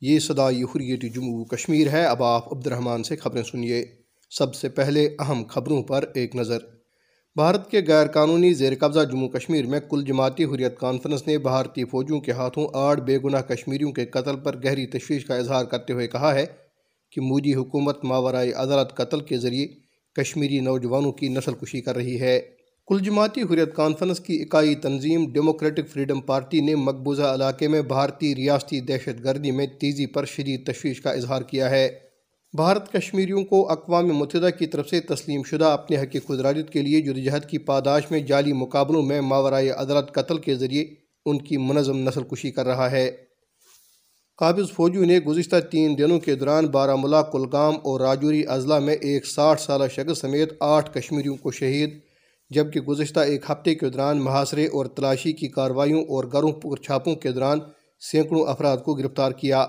یہ صدا حریت جموں کشمیر ہے۔ اب آپ عبد الرحمن سے خبریں سنیے۔ سب سے پہلے اہم خبروں پر ایک نظر۔ بھارت کے غیر قانونی زیر قبضہ جموں کشمیر میں کل جماعتی حریت کانفرنس نے بھارتی فوجوں کے ہاتھوں آٹھ بے گناہ کشمیریوں کے قتل پر گہری تشویش کا اظہار کرتے ہوئے کہا ہے کہ مودی حکومت ماورائے عدالت قتل کے ذریعے کشمیری نوجوانوں کی نسل کشی کر رہی ہے۔ کل جماعتی حریت کانفرنس کی اکائی تنظیم ڈیموکریٹک فریڈم پارٹی نے مقبوضہ علاقے میں بھارتی ریاستی دہشت گردی میں تیزی پر شدید تشویش کا اظہار کیا ہے۔ بھارت کشمیریوں کو اقوام متحدہ کی طرف سے تسلیم شدہ اپنے حق خدراجت کے لیے جدوجہد کی پاداش میں جعلی مقابلوں میں ماورائے عدالت قتل کے ذریعے ان کی منظم نسل کشی کر رہا ہے۔ قابض فوجیوں نے گزشتہ تین دنوں کے دوران بارہ ملا کلگام اور راجوری اضلاع میں ایک ساٹھ سالہ شخص سمیت آٹھ کشمیریوں کو شہید جبکہ گزشتہ ایک ہفتے کے دوران محاصرے اور تلاشی کی کارروائیوں اور گھروں پر چھاپوں کے دوران سینکڑوں افراد کو گرفتار کیا۔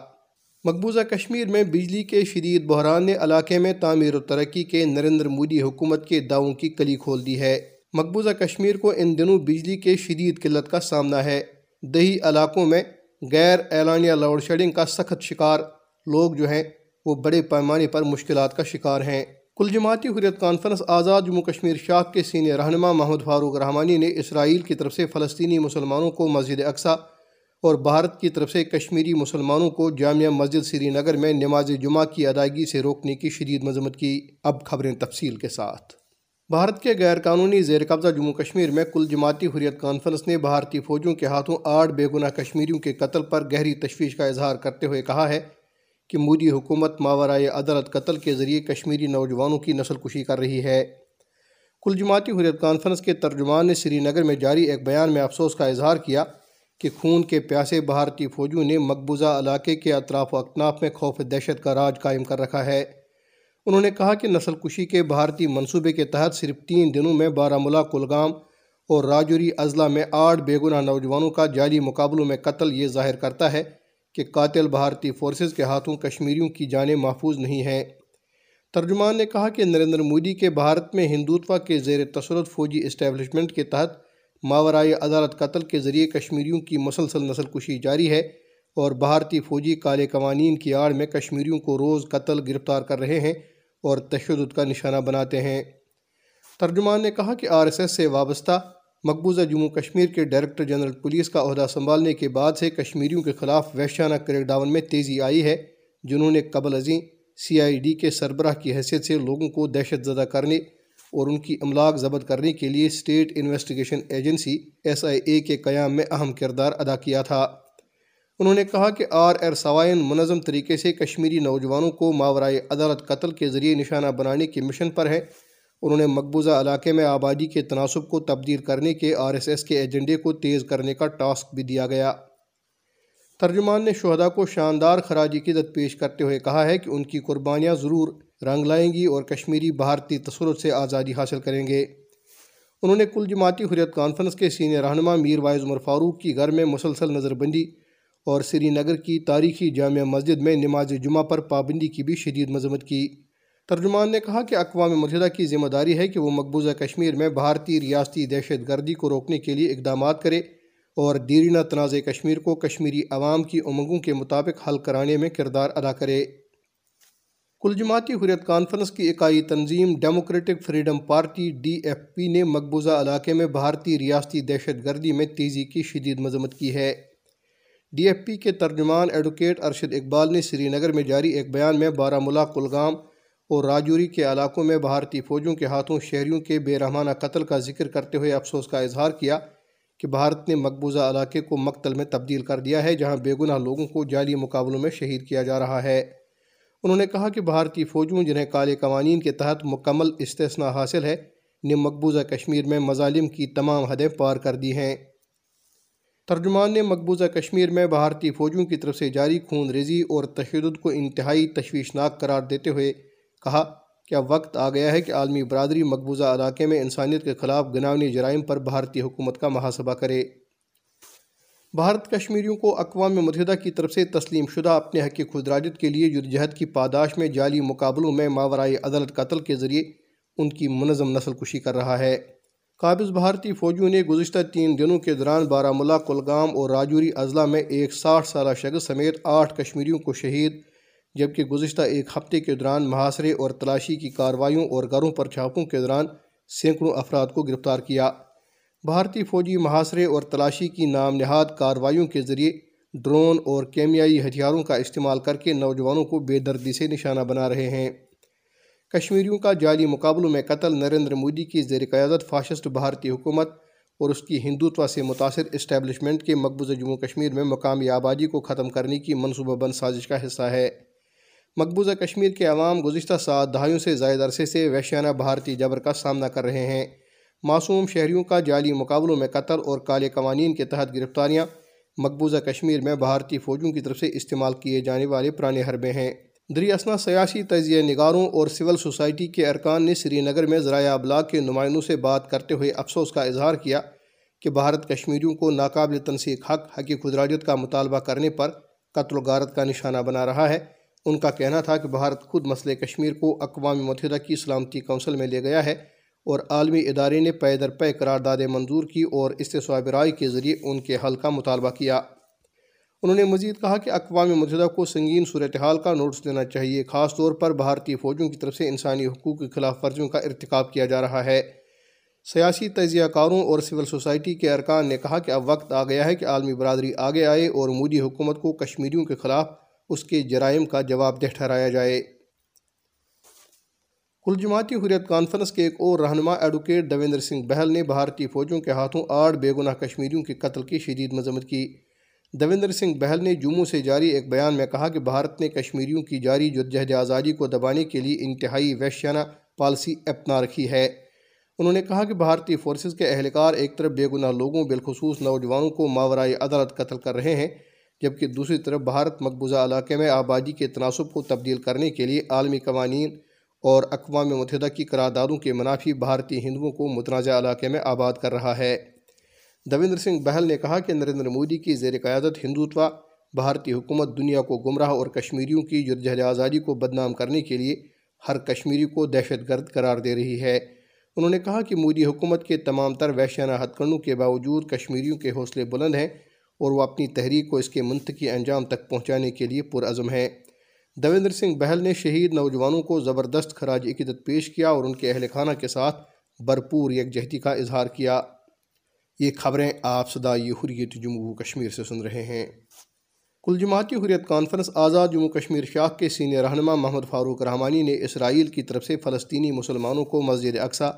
مقبوضہ کشمیر میں بجلی کے شدید بحران نے علاقے میں تعمیر و ترقی کے نریندر مودی حکومت کے دعووں کی کلی کھول دی ہے۔ مقبوضہ کشمیر کو ان دنوں بجلی کے شدید قلت کا سامنا ہے۔ دیہی علاقوں میں غیر اعلانیہ لوڈ شیڈنگ کا سخت شکار۔ لوگ جو ہیں وہ بڑے پیمانے پر مشکلات کا شکار ہیں۔ کل جماعتی حریت کانفرنس آزاد جموں کشمیر شاخ کے سینئر رہنما محمد فاروق رحمانی نے اسرائیل کی طرف سے فلسطینی مسلمانوں کو مسجد اقسا اور بھارت کی طرف سے کشمیری مسلمانوں کو جامعہ مسجد سری نگر میں نماز جمعہ کی ادائیگی سے روکنے کی شدید مذمت کی۔ اب خبریں تفصیل کے ساتھ۔ بھارت کے غیر قانونی زیر قبضہ جموں کشمیر میں کل جماعتی حریت کانفرنس نے بھارتی فوجوں کے ہاتھوں آٹھ بے گناہ کشمیریوں کے قتل پر گہری تشویش کا اظہار کرتے ہوئے کہا ہے کہ مودی حکومت ماورائے عدالت قتل کے ذریعے کشمیری نوجوانوں کی نسل کشی کر رہی ہے۔ کل جماعتی حریت کانفرنس کے ترجمان نے سری نگر میں جاری ایک بیان میں افسوس کا اظہار کیا کہ خون کے پیاسے بھارتی فوجوں نے مقبوضہ علاقے کے اطراف و اکناف میں خوف دہشت کا راج قائم کر رکھا ہے۔ انہوں نے کہا کہ نسل کشی کے بھارتی منصوبے کے تحت صرف تین دنوں میں بارہ ملا کلگام اور راجوری اضلاع میں آٹھ بے گناہ نوجوانوں کا جعلی مقابلوں میں قتل یہ ظاہر کرتا ہے کہ قاتل بھارتی فورسز کے ہاتھوں کشمیریوں کی جانیں محفوظ نہیں ہیں۔ ترجمان نے کہا کہ نریندر مودی کے بھارت میں ہندوتوا کے زیر تسلط فوجی اسٹیبلشمنٹ کے تحت ماورائے عدالت قتل کے ذریعے کشمیریوں کی مسلسل نسل کشی جاری ہے اور بھارتی فوجی کالے قوانین کی آڑ میں کشمیریوں کو روز قتل گرفتار کر رہے ہیں اور تشدد کا نشانہ بناتے ہیں۔ ترجمان نے کہا کہ آر ایس ایس سے وابستہ مقبوضہ جموں کشمیر کے ڈائریکٹر جنرل پولیس کا عہدہ سنبھالنے کے بعد سے کشمیریوں کے خلاف وحشانہ کریک ڈاؤن میں تیزی آئی ہے، جنہوں نے قبل ازیں سی آئی ڈی کے سربراہ کی حیثیت سے لوگوں کو دہشت زدہ کرنے اور ان کی املاک ضبط کرنے کے لیے state investigation agency S I A کے قیام میں اہم کردار ادا کیا تھا۔ انہوں نے کہا کہ آر ایر سوائن منظم طریقے سے کشمیری نوجوانوں کو ماورائے عدالت قتل کے ذریعے نشانہ بنانے کے مشن پر ہے۔ انہوں نے مقبوضہ علاقے میں آبادی کے تناسب کو تبدیل کرنے کے آر ایس ایس کے ایجنڈے کو تیز کرنے کا ٹاسک بھی دیا گیا۔ ترجمان نے شہدہ کو شاندار خراجی قدت پیش کرتے ہوئے کہا ہے کہ ان کی قربانیاں ضرور رنگ لائیں گی اور کشمیری بھارتی تصورت سے آزادی حاصل کریں گے۔ انہوں نے کل جماعتی حریت کانفرنس کے سینئر رہنما میر وائز عمر فاروق کی گھر میں مسلسل نظر بندی اور سری نگر کی تاریخی جامعہ مسجد میں نماز جمعہ پر پابندی کی بھی شدید مذمت کی۔ ترجمان نے کہا کہ اقوام متحدہ کی ذمہ داری ہے کہ وہ مقبوضہ کشمیر میں بھارتی ریاستی دہشت گردی کو روکنے کے لیے اقدامات کرے اور دیرینہ تنازع کشمیر کو کشمیری عوام کی امنگوں کے مطابق حل کرانے میں کردار ادا کرے۔ کل جماعتی حریت کانفرنس کی اکائی تنظیم democratic freedom party D F P نے مقبوضہ علاقے میں بھارتی ریاستی دہشت گردی میں تیزی کی شدید مذمت کی ہے۔ ڈی ایف پی کے ترجمان ایڈوکیٹ ارشد اقبال نے سری نگر میں جاری ایک بیان میں بارہ ملا کلگام اور راجوری کے علاقوں میں بھارتی فوجوں کے ہاتھوں شہریوں کے بے رحمانہ قتل کا ذکر کرتے ہوئے افسوس کا اظہار کیا کہ بھارت نے مقبوضہ علاقے کو مقتل میں تبدیل کر دیا ہے، جہاں بے گناہ لوگوں کو جعلی مقابلوں میں شہید کیا جا رہا ہے۔ انہوں نے کہا کہ بھارتی فوجوں جنہیں کالے قوانین کے تحت مکمل استثناء حاصل ہے، نے مقبوضہ کشمیر میں مظالم کی تمام حدیں پار کر دی ہیں۔ ترجمان نے مقبوضہ کشمیر میں بھارتی فوجوں کی طرف سے جاری خون ریزی اور تشدد کو انتہائی تشویشناک قرار دیتے ہوئے کہا کہ اب وقت آ گیا ہے کہ عالمی برادری مقبوضہ علاقے میں انسانیت کے خلاف گناونی جرائم پر بھارتی حکومت کا محاسبہ کرے؟ بھارت کشمیریوں کو اقوام متحدہ کی طرف سے تسلیم شدہ اپنے حق خدراجت کے لیے جدجہد کی پاداش میں جعلی مقابلوں میں ماورائی عدالت قتل کے ذریعے ان کی منظم نسل کشی کر رہا ہے۔ قابض بھارتی فوجیوں نے گزشتہ تین دنوں کے دوران بارہ ملا کلگام اور راجوری اضلاع میں ایک ساٹھ سالہ شخص سمیت آٹھ کشمیریوں کو شہید جبکہ گزشتہ ایک ہفتے کے دوران محاصرے اور تلاشی کی کارروائیوں اور گھروں پر چھاپوں کے دوران سینکڑوں افراد کو گرفتار کیا۔ بھارتی فوجی محاصرے اور تلاشی کی نام نہاد کارروائیوں کے ذریعے ڈرون اور کیمیائی ہتھیاروں کا استعمال کر کے نوجوانوں کو بے دردی سے نشانہ بنا رہے ہیں۔ کشمیریوں کا جعلی مقابلوں میں قتل نریندر مودی کی زیر قیادت فاشسٹ بھارتی حکومت اور اس کی ہندوتوا سے متاثر اسٹیبلشمنٹ کے مقبوضہ جموں کشمیر میں مقامی آبادی کو ختم کرنے کی منصوبہ بند سازش کا حصہ ہے۔ مقبوضہ کشمیر کے عوام گزشتہ سات دہائیوں سے زائد عرصے سے وحشیانہ بھارتی جبر کا سامنا کر رہے ہیں۔ معصوم شہریوں کا جعلی مقابلوں میں قتل اور کالے قوانین کے تحت گرفتاریاں مقبوضہ کشمیر میں بھارتی فوجوں کی طرف سے استعمال کیے جانے والے پرانے حربے ہیں۔ دریاسنا سیاسی تجزیہ نگاروں اور سول سوسائٹی کے ارکان نے سری نگر میں ذرائع ابلاغ کے نمائندوں سے بات کرتے ہوئے افسوس کا اظہار کیا کہ بھارت کشمیریوں کو ناقابل تنسیق حق حقی خدراجت کا مطالبہ کرنے پر قتل و غارت کا نشانہ بنا رہا ہے۔ ان کا کہنا تھا کہ بھارت خود مسئلہ کشمیر کو اقوام متحدہ کی سلامتی کونسل میں لے گیا ہے اور عالمی ادارے نے پے در پے قراردادیں منظور کی اور استصواب رائے کے ذریعے ان کے حل کا مطالبہ کیا۔ انہوں نے مزید کہا کہ اقوام متحدہ کو سنگین صورتحال کا نوٹس دینا چاہیے، خاص طور پر بھارتی فوجوں کی طرف سے انسانی حقوق کی خلاف ورزیوں کا ارتکاب کیا جا رہا ہے۔ سیاسی تجزیہ کاروں اور سول سوسائٹی کے ارکان نے کہا کہ اب وقت آ گیا ہے کہ عالمی برادری آگے آئے اور مودی حکومت کو کشمیریوں کے خلاف اس کے جرائم کا جواب دہ ٹھہرایا جائے۔ کل جماعتی حریت کانفرنس کے ایک اور رہنما ایڈوکیٹ دویندر سنگھ بہل نے بھارتی فوجوں کے ہاتھوں آٹھ بے گناہ کشمیریوں کے قتل کی شدید مذمت کی۔ دویندر سنگھ بہل نے جموں سے جاری ایک بیان میں کہا کہ بھارت نے کشمیریوں کی جاری جدجہد آزادی کو دبانے کے لیے انتہائی وحشیانہ پالسی اپنا رکھی ہے۔ انہوں نے کہا کہ بھارتی فورسز کے اہلکار ایک طرف بے گناہ لوگوں، بالخصوص نوجوانوں کو ماورائی عدالت قتل کر رہے ہیں۔ جبکہ دوسری طرف بھارت مقبوضہ علاقے میں آبادی کے تناسب کو تبدیل کرنے کے لیے عالمی قوانین اور اقوام متحدہ کی قراردادوں کے منافی بھارتی ہندوؤں کو متنازع علاقے میں آباد کر رہا ہے۔ دویندر سنگھ بہل نے کہا کہ نریندر مودی کی زیر قیادت ہندوتوا بھارتی حکومت دنیا کو گمراہ اور کشمیریوں کی جرجہد آزادی کو بدنام کرنے کے لیے ہر کشمیری کو دہشت گرد قرار دے رہی ہے۔ انہوں نے کہا کہ مودی حکومت کے تمام تر وحشانہ ہتھ کنڈوں کے باوجود کشمیریوں کے حوصلے بلند ہیں۔ اور وہ اپنی تحریک کو اس کے منطقی انجام تک پہنچانے کے لیے پرعزم ہیں۔ دویندر سنگھ بہل نے شہید نوجوانوں کو زبردست خراج عقیدت پیش کیا اور ان کے اہل خانہ کے ساتھ بھرپور یکجہتی کا اظہار کیا۔ یہ خبریں آپ صدائی حریت جموں کشمیر سے سن رہے ہیں۔ کل جماعتی حریت کانفرنس آزاد جموں کشمیر شاخ کے سینئر رہنما محمد فاروق رحمانی نے اسرائیل کی طرف سے فلسطینی مسلمانوں کو مسجد اقسا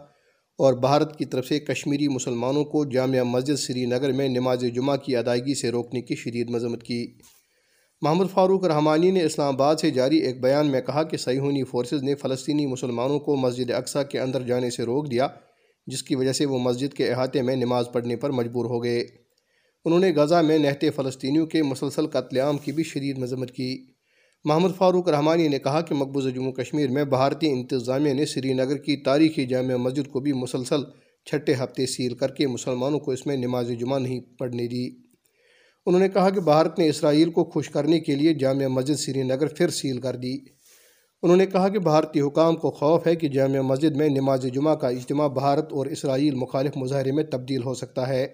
اور بھارت کی طرف سے کشمیری مسلمانوں کو جامعہ مسجد سری نگر میں نماز جمعہ کی ادائیگی سے روکنے کی شدید مذمت کی۔ محمد فاروق رحمانی نے اسلام آباد سے جاری ایک بیان میں کہا کہ سیہونی فورسز نے فلسطینی مسلمانوں کو مسجد اقسا کے اندر جانے سے روک دیا، جس کی وجہ سے وہ مسجد کے احاطے میں نماز پڑھنے پر مجبور ہو گئے۔ انہوں نے غزہ میں نہتے فلسطینیوں کے مسلسل قتل عام کی بھی شدید مذمت کی۔ محمد فاروق رحمانی نے کہا کہ مقبوضہ جموں کشمیر میں بھارتی انتظامیہ نے سری نگر کی تاریخی جامع مسجد کو بھی مسلسل چھٹے ہفتے سیل کر کے مسلمانوں کو اس میں نماز جمعہ نہیں پڑھنے دی۔ انہوں نے کہا کہ بھارت نے اسرائیل کو خوش کرنے کے لیے جامع مسجد سری نگر پھر سیل کر دی۔ انہوں نے کہا کہ بھارتی حکام کو خوف ہے کہ جامع مسجد میں نماز جمعہ کا اجتماع بھارت اور اسرائیل مخالف مظاہرے میں تبدیل ہو سکتا ہے۔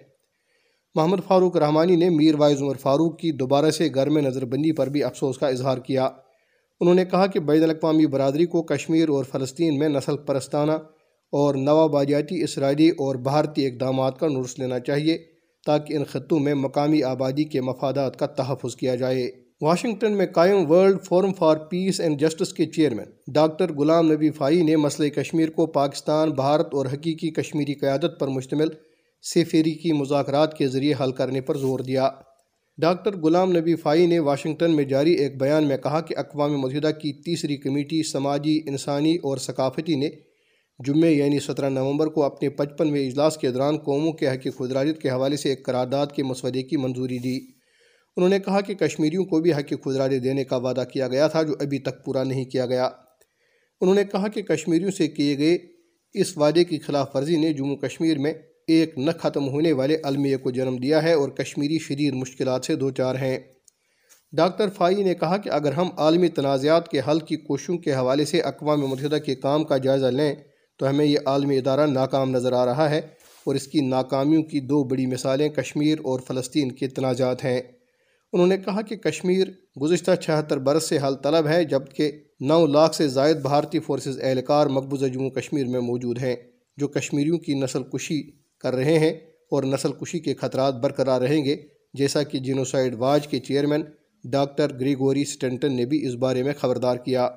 محمد فاروق رحمانی نے میر وائز عمر فاروق کی دوبارہ سے گھر میں نظر بندی پر بھی افسوس کا اظہار کیا۔ انہوں نے کہا کہ بین الاقوامی برادری کو کشمیر اور فلسطین میں نسل پرستانہ اور نوآبادیاتی اسرائیلی اور بھارتی اقدامات کا نورس لینا چاہیے تاکہ ان خطوں میں مقامی آبادی کے مفادات کا تحفظ کیا جائے۔ واشنگٹن میں قائم world forum for peace and justice کے chairman doctor Ghulam Nabi five نے مسئلہ کشمیر کو پاکستان، بھارت اور حقیقی کشمیری قیادت پر مشتمل سے فیری کی مذاکرات کے ذریعے حل کرنے پر زور دیا۔ ڈاکٹر غلام نبی فائی نے واشنگٹن میں جاری ایک بیان میں کہا کہ اقوام متحدہ کی تیسری کمیٹی سماجی، انسانی اور ثقافتی نے جمعے یعنی سترہ نومبر کو اپنے پچپنویں اجلاس کے دوران قوموں کے حق خدراجت کے حوالے سے ایک قرارداد کے مسودے کی منظوری دی۔ انہوں نے کہا کہ کشمیریوں کو بھی حق خدراجت دینے کا وعدہ کیا گیا تھا جو ابھی تک پورا نہیں کیا گیا۔ انہوں نے کہا کہ کشمیریوں سے کیے گئے اس وعدے کی خلاف ورزی نے جموں کشمیر میں ایک نہ ختم ہونے والے المیہ کو جنم دیا ہے اور کشمیری شدید مشکلات سے دو چار ہیں۔ ڈاکٹر فائی نے کہا کہ اگر ہم عالمی تنازعات کے حل کی کوششوں کے حوالے سے اقوام متحدہ کے کام کا جائزہ لیں تو ہمیں یہ عالمی ادارہ ناکام نظر آ رہا ہے اور اس کی ناکامیوں کی دو بڑی مثالیں کشمیر اور فلسطین کے تنازعات ہیں۔ انہوں نے کہا کہ کشمیر گزشتہ چھہتر برس سے حل طلب ہے، جبکہ نو لاکھ سے زائد بھارتی فورسز اہلکار مقبوضہ جموں کشمیر میں موجود ہیں، جو کشمیریوں کی نسل کشی کر رہے ہیں اور نسل کشی کے خطرات برقرار رہیں گے، جیسا کہ جینوسائڈ واج کے چیئرمین ڈاکٹر گریگوری سٹنٹن نے بھی اس بارے میں خبردار کیا۔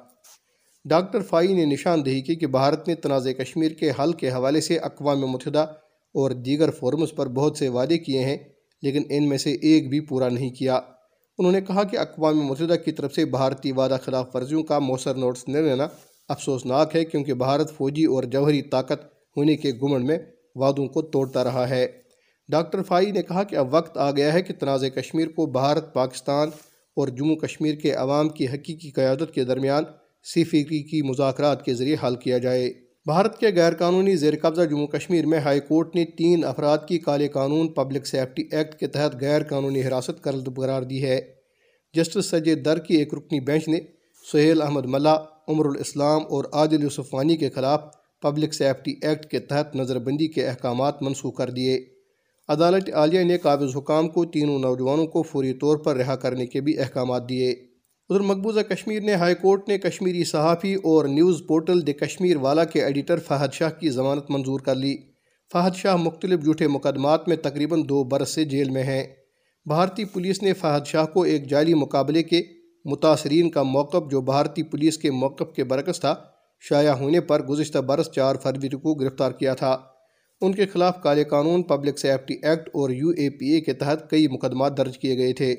ڈاکٹر فائی نے نشاندہی کی کہ بھارت نے تنازع کشمیر کے حل کے حوالے سے اقوام متحدہ اور دیگر فورمز پر بہت سے وعدے کیے ہیں، لیکن ان میں سے ایک بھی پورا نہیں کیا۔ انہوں نے کہا کہ اقوام متحدہ کی طرف سے بھارتی وعدہ خلاف ورزیوں کا مؤثر نوٹس نہ لینا افسوسناک ہے، کیونکہ بھارت فوجی اور جوہری طاقت ہونے کے گمنڈ میں وعدوں کو توڑتا رہا ہے۔ ڈاکٹر فائی نے کہا کہ اب وقت آ گیا ہے کہ تنازع کشمیر کو بھارت، پاکستان اور جموں کشمیر کے عوام کی حقیقی قیادت کے درمیان سی کی مذاکرات کے ذریعے حل کیا جائے۔ بھارت کے غیر قانونی زیر قبضہ جموں کشمیر میں ہائی کورٹ نے تین افراد کی کالے قانون پبلک سیفٹی ایکٹ کے تحت غیر قانونی حراست قرار دی ہے۔ جسٹس سجد در کی ایک رکنی بینچ نے سہیل احمد ملا، عمر الاسلام اور عادل یوسفانی کے خلاف پبلک سیفٹی ایکٹ کے تحت نظر بندی کے احکامات منسوخ کر دیے۔ عدالت عالیہ نے قابض حکام کو تینوں نوجوانوں کو فوری طور پر رہا کرنے کے بھی احکامات دیے۔ ادھر مقبوضہ کشمیر نے ہائی کورٹ نے کشمیری صحافی اور نیوز پورٹل دی کشمیر والا کے ایڈیٹر فہد شاہ کی ضمانت منظور کر لی۔ فہد شاہ مختلف جھوٹے مقدمات میں تقریباً دو برس سے جیل میں ہیں۔ بھارتی پولیس نے فہد شاہ کو ایک جعلی مقابلے کے متاثرین کا موقف جو بھارتی پولیس کے موقف کے برعکس تھا شائع ہونے پر گزشتہ برس چار فروری کو گرفتار کیا تھا۔ ان کے خلاف کالے قانون، پبلک سیفٹی ایکٹ اور یو اے پی اے کے تحت کئی مقدمات درج کیے گئے تھے۔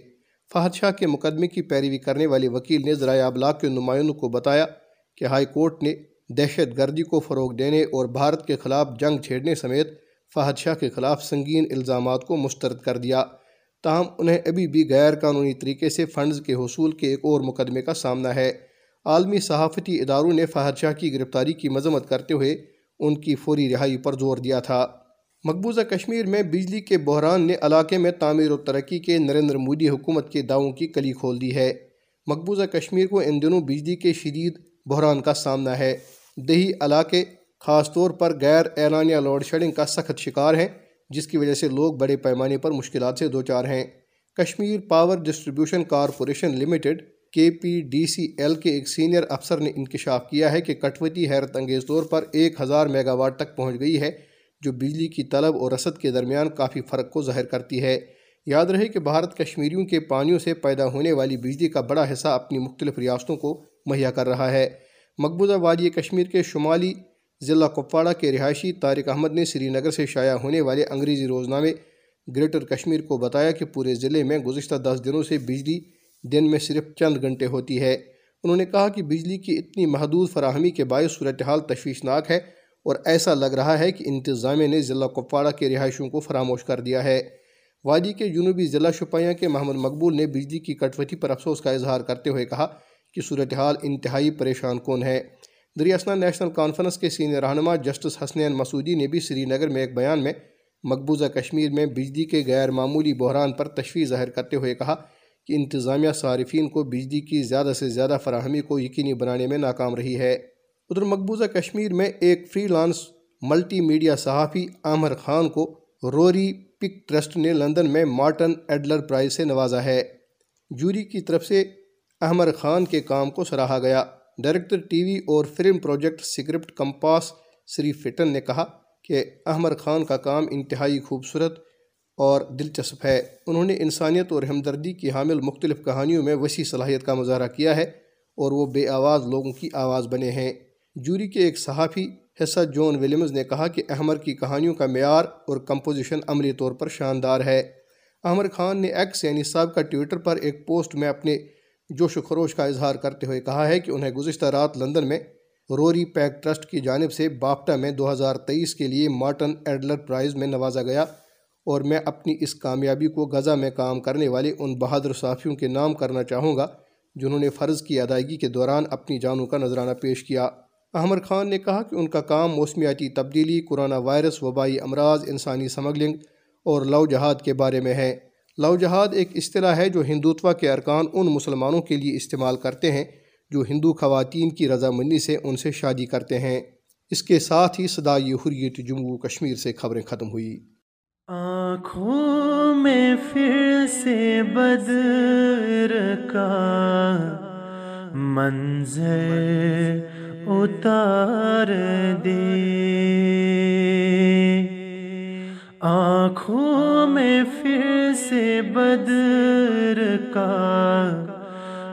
فہد شاہ کے مقدمے کی پیروی کرنے والے وکیل نے ذرائع ابلاغ کے نمائندوں کو بتایا کہ ہائی کورٹ نے دہشت گردی کو فروغ دینے اور بھارت کے خلاف جنگ چھیڑنے سمیت فہد شاہ کے خلاف سنگین الزامات کو مسترد کر دیا۔ تاہم، انہیں ابھی بھی غیر قانونی طریقے سے فنڈز کے حصول کے ایک اور مقدمے کا سامنا ہے۔ عالمی صحافتی اداروں نے فہد شاہ کی گرفتاری کی مذمت کرتے ہوئے ان کی فوری رہائی پر زور دیا تھا۔ مقبوضہ کشمیر میں بجلی کے بحران نے علاقے میں تعمیر و ترقی کے نریندر مودی حکومت کے دعووں کی کلی کھول دی ہے۔ مقبوضہ کشمیر کو ان دنوں بجلی کے شدید بحران کا سامنا ہے۔ دیہی علاقے خاص طور پر غیر اعلانیہ لوڈ شیڈنگ کا سخت شکار ہیں، جس کی وجہ سے لوگ بڑے پیمانے پر مشکلات سے دوچار ہیں۔ Kashmir power distribution corporation limited K P D C L کے ایک سینئر افسر نے انکشاف کیا ہے کہ کٹوتی حیرت انگیز طور پر ایک ہزار میگا واٹ تک پہنچ گئی ہے، جو بجلی کی طلب اور رسد کے درمیان کافی فرق کو ظاہر کرتی ہے۔ یاد رہے کہ بھارت کشمیریوں کے پانیوں سے پیدا ہونے والی بجلی کا بڑا حصہ اپنی مختلف ریاستوں کو مہیا کر رہا ہے۔ مقبوضہ وادی کشمیر کے شمالی ضلع کپواڑہ کے رہائشی طارق احمد نے سری نگر سے شائع ہونے والے انگریزی روزنامے گریٹر کشمیر کو بتایا کہ پورے ضلع میں گزشتہ دس دنوں سے بجلی دن میں صرف چند گھنٹے ہوتی ہے۔ انہوں نے کہا کہ بجلی کی اتنی محدود فراہمی کے باعث صورتحال تشویشناک ہے اور ایسا لگ رہا ہے کہ انتظامیہ نے ضلع کپواڑہ کے رہائشوں کو فراموش کر دیا ہے۔ وادی کے جنوبی ضلع شپیاں کے محمد مقبول نے بجلی کی کٹوتی پر افسوس کا اظہار کرتے ہوئے کہا کہ صورتحال انتہائی پریشان کون ہے۔ دریاسنا نیشنل کانفرنس کے سینئر رہنما جسٹس حسنین مسعودی نے بھی سری نگر میں ایک بیان میں مقبوضہ کشمیر میں بجلی کے غیر معمولی بحران پر تشویش ظاہر کرتے ہوئے کہا کہ انتظامیہ صارفین کو بجلی کی زیادہ سے زیادہ فراہمی کو یقینی بنانے میں ناکام رہی ہے۔ ادھر مقبوضہ کشمیر میں ایک فری لانس ملٹی میڈیا صحافی عامر خان کو روری پک ٹرسٹ نے لندن میں مارٹن ایڈلر پرائز سے نوازا ہے۔ جوری کی طرف سے احمر خان کے کام کو سراہا گیا۔ ڈائریکٹر ٹی وی اور فلم پروجیکٹ سکرپٹ کمپاس سری فٹن نے کہا کہ احمر خان کا کام انتہائی خوبصورت اور دلچسپ ہے۔ انہوں نے انسانیت اور ہمدردی کی حامل مختلف کہانیوں میں وسیع صلاحیت کا مظاہرہ کیا ہے اور وہ بے آواز لوگوں کی آواز بنے ہیں۔ جوری کے ایک صحافی حصہ جون ولیمز نے کہا کہ احمر کی کہانیوں کا معیار اور کمپوزیشن عملی طور پر شاندار ہے۔ احمر خان نے ایکس یعنی صاحب کا ٹویٹر پر ایک پوسٹ میں اپنے جوش و خروش کا اظہار کرتے ہوئے کہا ہے کہ انہیں گزشتہ رات لندن میں روری پیک ٹرسٹ کی جانب سے باپٹا میں دو ہزار تیئیس کے لیے مارٹن ایڈلر پرائز میں نوازا گیا۔ اور میں اپنی اس کامیابی کو غزہ میں کام کرنے والے ان بہادر صحافیوں کے نام کرنا چاہوں گا، جنہوں نے فرض کی ادائیگی کے دوران اپنی جانوں کا نذرانہ پیش کیا۔ احمد خان نے کہا کہ ان کا کام موسمیاتی تبدیلی کرونا وائرس، وبائی امراض، انسانی سمگلنگ اور لو جہاد کے بارے میں ہے لو جہاد ایک اصطلاح ہے جو ہندوتوا کے ارکان ان مسلمانوں کے لیے استعمال کرتے ہیں جو ہندو خواتین کی رضامندی سے ان سے شادی کرتے ہیں۔ اس کے ساتھ ہی صدائی حریت جموں کشمیر سے خبریں ختم ہوئی آنکھوں میں پھر سے بدر کا منظر اتار دے۔ آنکھوں میں پھر سے بدر کا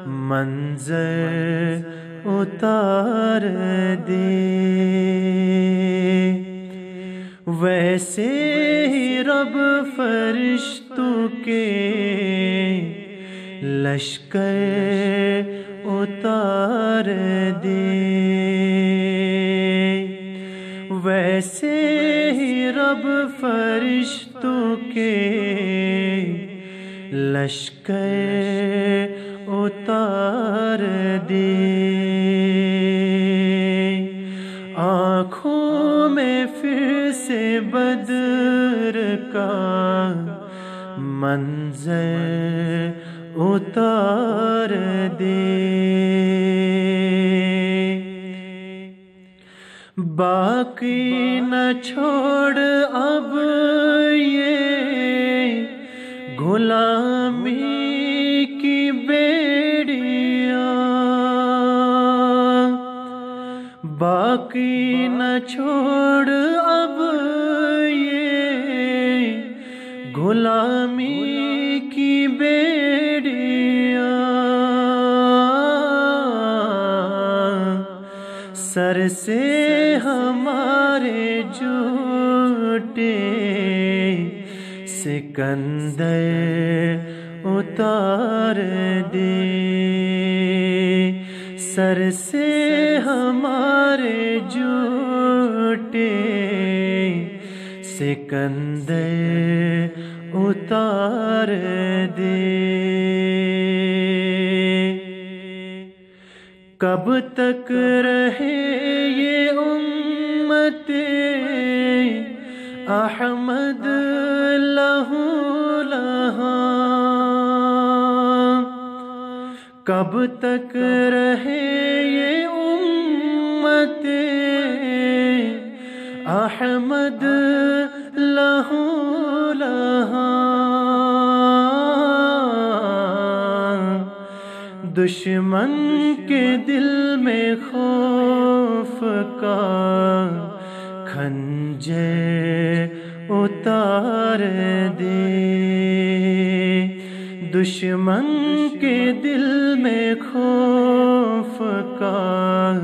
منظر اتار دے۔ ویسے ہی رب فرشتوں کے لشکر اتار دے۔ ویسے ہی رب فرشتوں کے لشکر اتار دے۔ آنکھوں میں پھر سے بدر کا منظر اتار دے۔ باقی نہ چھوڑ اب یہ غلامی کی بیڑیاں۔ باقی نہ چھوڑ غلامی کی بیڑیاں سر سے ہمارے جھوٹے سکندر اتار دے۔ سر سے ہمارے جھوٹے سکندر اتار دے کب تک رہے یہ امت احمد لہو لہا کب تک رہے یہ امت احمد لہو دشمن کے دل میں خوف کا کھنجے اتار دے۔ دشمن کے دل میں خوف کا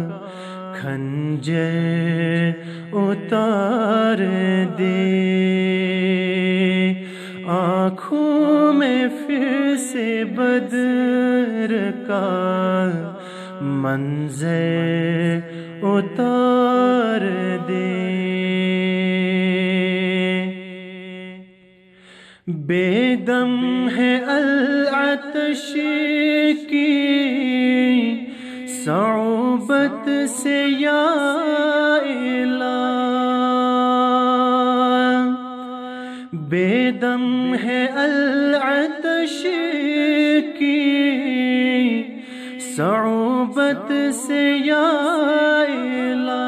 کھنجے اتار دے۔ آنکھوں میں سے بدر کا منظر اتار دے۔ بے دم ہے العتش کی صعوبت سے یا الہ۔ بے دم ہے العتش کی صعوبت سے یا الہ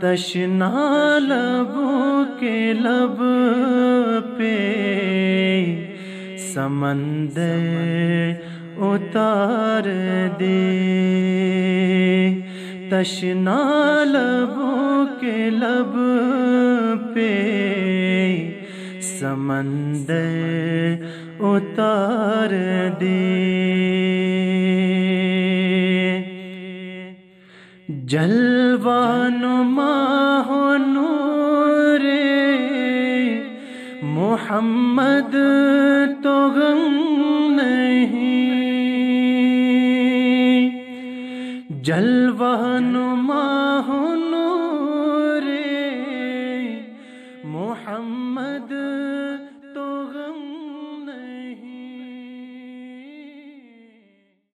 تشنا لبوں کے لب پہ سمندر اتار دے تشنا لبوں کے لب پہ سمندر اتار دے۔ جلوان ہو نور محمد تو غم نہیں۔ جلوہ